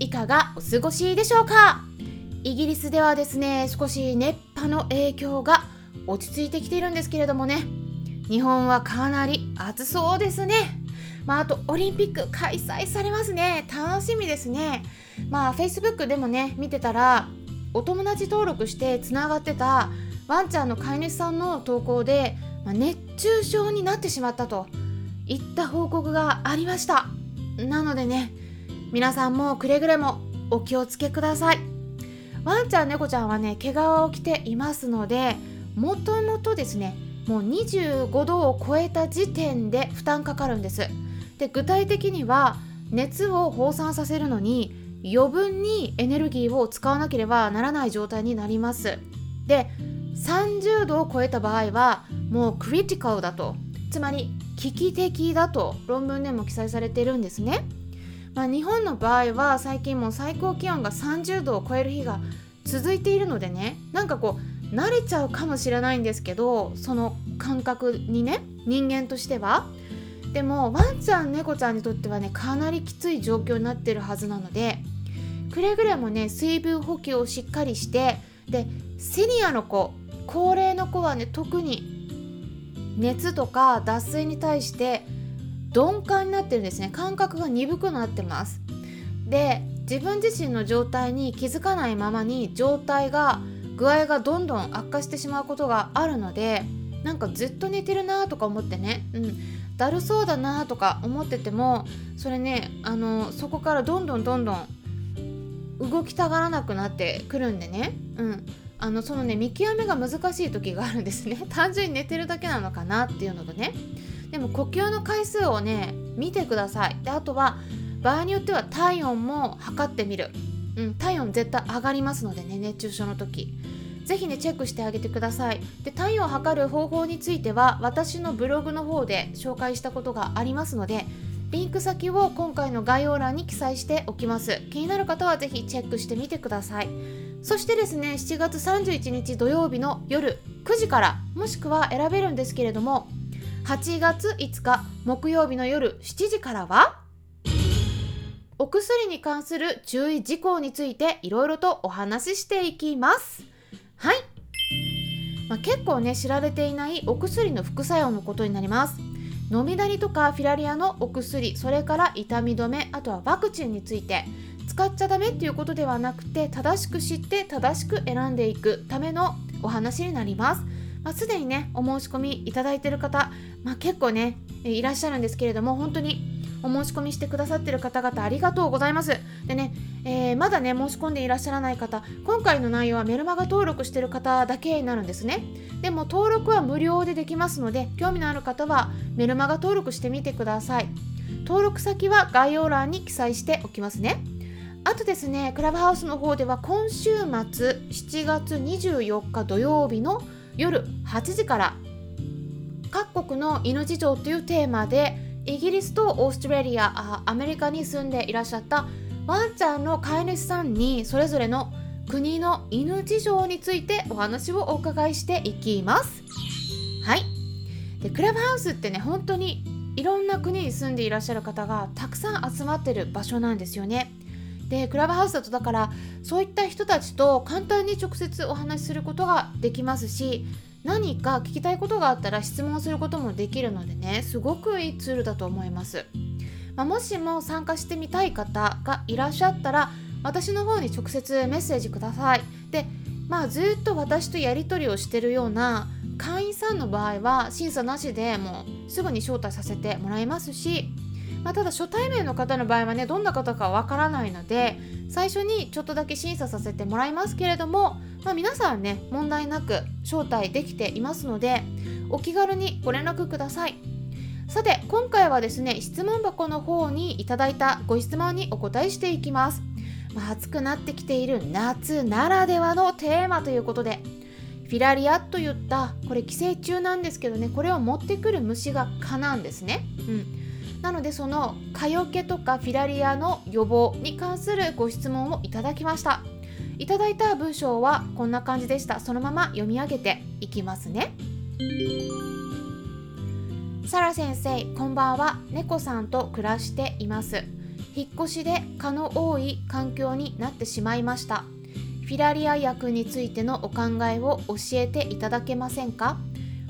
いかがお過ごしでしょうか？イギリスではですね少し熱波の影響が落ち着いてきているんですけれどもね。日本はかなり暑そうですね。まあ、あとオリンピック開催されますね。楽しみですね。まあ Facebook でもね見てたらお友達登録してつながってたワンちゃんの飼い主さんの投稿で、まあ、熱中症になってしまったといった報告がありました。なのでね皆さんもくれぐれもお気をつけください。ワンちゃん猫ちゃんはね毛皮を着ていますのでもともとですねもう25度を超えた時点で負担かかるんです。で具体的には熱を放散させるのに余分にエネルギーを使わなければならない状態になります。で30度を超えた場合はもうクリティカルだとつまり危機的だと論文でも記載されているんですね、まあ、日本の場合は最近もう最高気温が30度を超える日が続いているのでねなんかこう慣れちゃうかもしれないんですけどその感覚にね人間としては。でもワンちゃん猫ちゃんにとってはねかなりきつい状況になってるはずなのでくれぐれもね水分補給をしっかりしてでセニアの子高齢の子はね特に熱とか脱水に対して鈍感になってるんですね。感覚が鈍くなってます。で自分自身の状態に気づかないままに状態が具合がどんどん悪化してしまうことがあるのでなんかずっと寝てるなとか思ってね、うん、だるそうだなとか思っててもそれねあのそこからどんどんどんどん動きたがらなくなってくるんでね、うん、あのそのね見極めが難しい時があるんですね。単純に寝てるだけなのかなっていうのとね。でも呼吸の回数をね見てください。であとは場合によっては体温も測ってみる、うん、体温絶対上がりますのでね熱中症の時。ぜひねチェックしてあげてください。で体温を測る方法については私のブログの方で紹介したことがありますのでリンク先を今回の概要欄に記載しておきます。気になる方はぜひチェックしてみてください。そしてですね7月31日土曜日の夜9時からもしくは選べるんですけれども8月5日木曜日の夜7時からはお薬に関する注意事項についていろいろとお話ししていきます。はい、まあ、結構ね知られていないお薬の副作用のことになります。飲みだりとかフィラリアのお薬それから痛み止めあとはワクチンについて使っちゃダメっていうことではなくて正しく知って正しく選んでいくためのお話になります。まあ、すでにねお申し込みいただいてる方、まあ、結構ねいらっしゃるんですけれども本当にお申し込みしてくださってる方々ありがとうございます。でね、えー、まだね、申し込んでいらっしゃらない方、今回の内容はメルマガ登録してる方だけになるんですね。でも登録は無料でできますので、興味のある方はメルマガ登録してみてください。登録先は概要欄に記載しておきますね。あとですね、クラブハウスの方では今週末7月24日土曜日の夜8時から。各国の犬事情というテーマでイギリスとオーストラリアアメリカに住んでいらっしゃったワンちゃんの飼い主さんにそれぞれの国の犬事情についてお話をお伺いしていきます。はい。でクラブハウスってね本当にいろんな国に住んでいらっしゃる方がたくさん集まってる場所なんですよね。でクラブハウスだとだからそういった人たちと簡単に直接お話しすることができますし何か聞きたいことがあったら質問することもできるのでねすごくいいツールだと思います、まあ、もしも参加してみたい方がいらっしゃったら私の方に直接メッセージください。でまあずっと私とやり取りをしてるような会員さんの場合は審査なしでもうすぐに招待させてもらいますしまあ、ただ初対面の方の場合はねどんな方かわからないので最初にちょっとだけ審査させてもらいますけれどもまあ、皆さんね問題なく招待できていますのでお気軽にご連絡ください。さて今回はですね質問箱の方にいただいたご質問にお答えしていきます。まあ、暑くなってきている夏ならではのテーマということでフィラリアといったこれ寄生虫なんですけどねこれを持ってくる虫が蚊なんですね。うん。なのでその蚊よけとかフィラリアの予防に関するご質問をいただきました。いただいた文章はこんな感じでした。そのまま読み上げていきますね。サラ先生こんばんは。猫さんと暮らしています。引っ越しで蚊の多い環境になってしまいました。フィラリア薬についてのお考えを教えていただけませんか？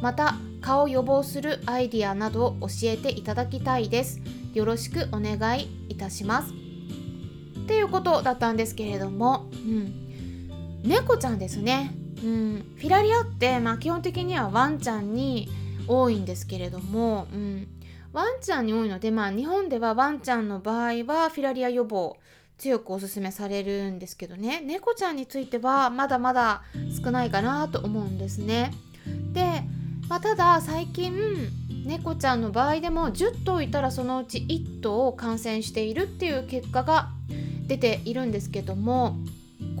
また蚊を予防するアイディアなどを教えていただきたいです。よろしくお願いいたします。っていうことだったんですけれども、うん、猫ちゃんですね、うん、フィラリアって、まあ、基本的にはワンちゃんに多いんですけれども、うん、ワンちゃんに多いので、まあ、日本ではワンちゃんの場合はフィラリア予防強くおすすめされるんですけどね。猫ちゃんについてはまだまだ少ないかなと思うんですね。で、まあ、ただ最近猫ちゃんの場合でも10頭いたらそのうち1頭を感染しているっていう結果が出ているんですけども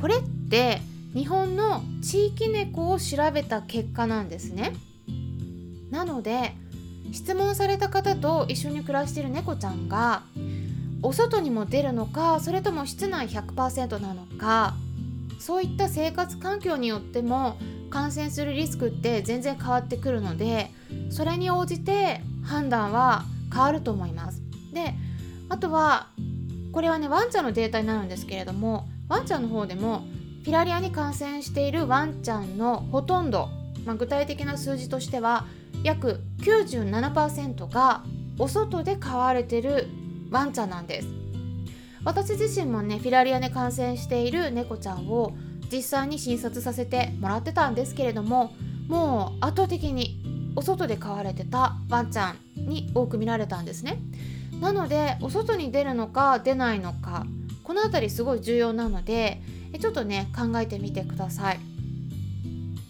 これって日本の地域猫を調べた結果なんですね。なので質問された方と一緒に暮らしている猫ちゃんがお外にも出るのかそれとも室内100%なのかそういった生活環境によっても感染するリスクって全然変わってくるのでそれに応じて判断は変わると思います。であとはこれはねワンちゃんのデータになるんですけれどもワンちゃんの方でもフィラリアに感染しているワンちゃんのほとんど、まあ、具体的な数字としては約97%がお外で飼われてるワンちゃんなんです私自身もねフィラリアに感染している猫ちゃんを実際に診察させてもらってたんですけれどももう圧倒的にお外で飼われてたワンちゃんに多く見られたんですね。なのでお外に出るのか出ないのかこの辺りすごい重要なのでちょっとね考えてみてください。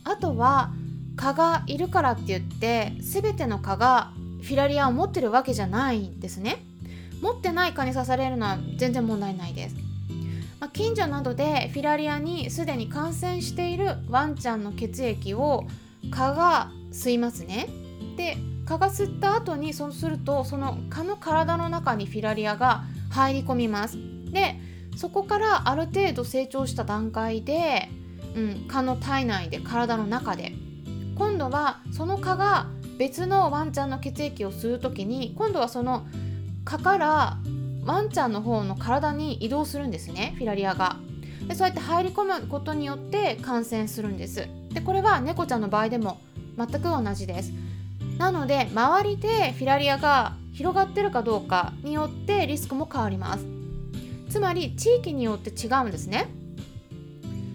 あとは蚊がいるからって言って全ての蚊がフィラリアを持ってるわけじゃないんですね。持ってない蚊に刺されるのは全然問題ないです、まあ、近所などでフィラリアにすでに感染しているワンちゃんの血液を蚊が吸いますね。で蚊が吸った後にそうするとその蚊の体の中にフィラリアが入り込みます。でそこからある程度成長した段階で、うん、蚊の体内で体の中で。今度はその蚊が別のワンちゃんの血液を吸う時に今度はその蚊からワンちゃんの方の体に移動するんですねフィラリアが。でそうやって入り込むことによって感染するんです。でこれは猫ちゃんの場合でも全く同じです。なので周りでフィラリアが広がってるかどうかによってリスクも変わります。つまり地域によって違うんですね。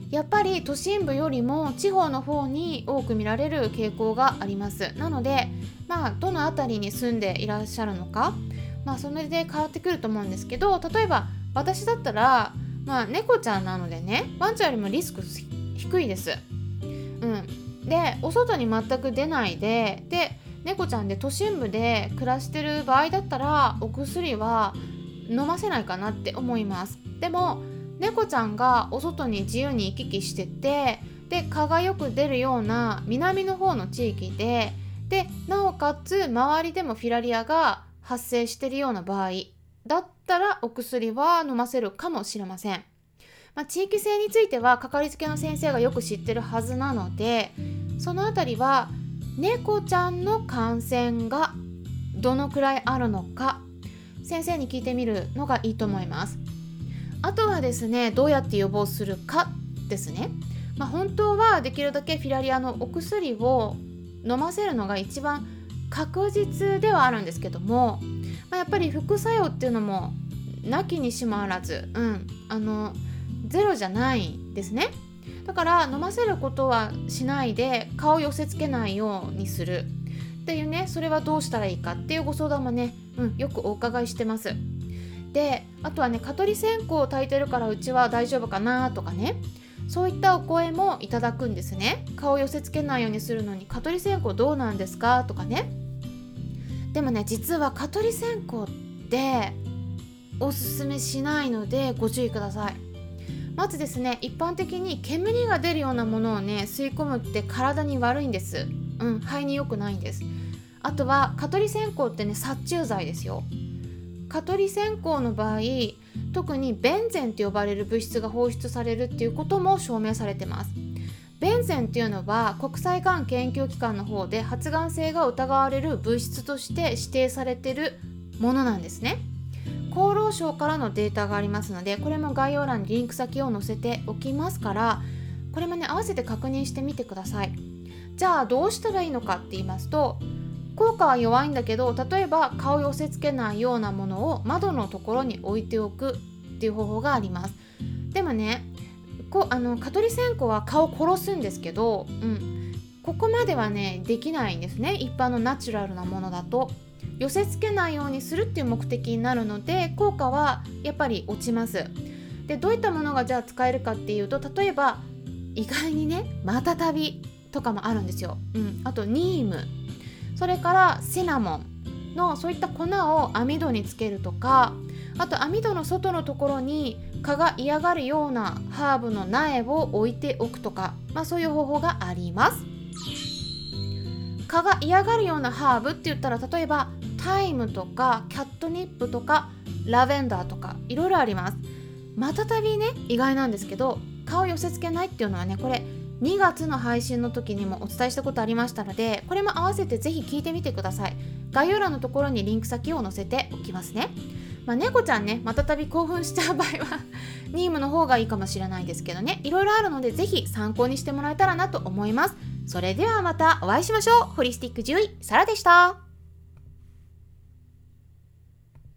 やっぱり都心部よりも地方の方に多く見られる傾向があります。なのでまあどの辺りに住んでいらっしゃるのかまあそれで変わってくると思うんですけど例えば私だったらまあ猫ちゃんなのでねワンちゃんよりもリスク低いです。うん、でお外に全く出ないでで猫ちゃんで都心部で暮らしてる場合だったらお薬は飲ませないかなって思います。でも猫ちゃんがお外に自由に行き来しててで蚊がよく出るような南の方の地域ででなおかつ周りでもフィラリアが発生しているような場合だったらお薬は飲ませるかもしれません、まあ、地域性についてはかかりつけの先生がよく知ってるはずなのでその辺りは猫ちゃんの感染がどのくらいあるのか先生に聞いてみるのがいいと思います。あとはですねどうやって予防するかですね、まあ、本当はできるだけフィラリアのお薬を飲ませるのが一番確実ではあるんですけども、まあ、やっぱり副作用っていうのもなきにしもあらず、うん、あのゼロじゃないですね。だから飲ませることはしないで顔寄せつけないようにする。っていうねそれはどうしたらいいかっていうご相談もね、うん、よくお伺いしてます。であとはね蚊取り線香を焚いてるからうちは大丈夫かなとかねそういったお声もいただくんですね。顔寄せつけないようにするのに蚊取り線香どうなんですかとかね。でもね実は蚊取り線香っておすすめしないのでご注意ください。まずですね一般的に煙が出るようなものをね吸い込むって体に悪いんです。うん肺に良くないんです。あとは蚊取り線香ってね殺虫剤ですよ。蚊取り線香の場合特にベンゼンって呼ばれる物質が放出されるっていうことも証明されてます。ベンゼンっていうのは国際がん研究機関の方で発がん性が疑われる物質として指定されてるものなんですね。厚労省からのデータがありますのでこれも概要欄にリンク先を載せておきますからこれもね合わせて確認してみてください。じゃあどうしたらいいのかって言いますと効果は弱いんだけど例えば顔寄せ付けないようなものを窓のところに置いておくっていう方法があります。でもねこあの蚊取り線香は蚊を殺すんですけど、うん、ここまではねできないんですね。一般のナチュラルなものだと。寄せ付けないようにするっていう目的になるので効果はやっぱり落ちます。でどういったものがじゃあ使えるかっていうと例えば意外にねマタタビとかもあるんですよ、うん、あとニーム。それからシナモン。のそういった粉を網戸につけるとかあと網戸の外のところに蚊が嫌がるようなハーブの苗を置いておくとか、まあ、そういう方法があります。蚊が嫌がるようなハーブって言ったら例えばタイムとかキャットニップとかラベンダーとかいろいろあります。またたびね意外なんですけど蚊を寄せ付けないっていうのはねこれ2月の配信の時にもお伝えしたことありましたのでこれも合わせてぜひ聞いてみてください。概要欄のところにリンク先を載せておきますね。まあ、猫ちゃんねまたたび興奮しちゃう場合はニームの方がいいかもしれないですけどね。いろいろあるのでぜひ参考にしてもらえたらなと思います。それではまたお会いしましょう。ホリスティック獣医サラでした。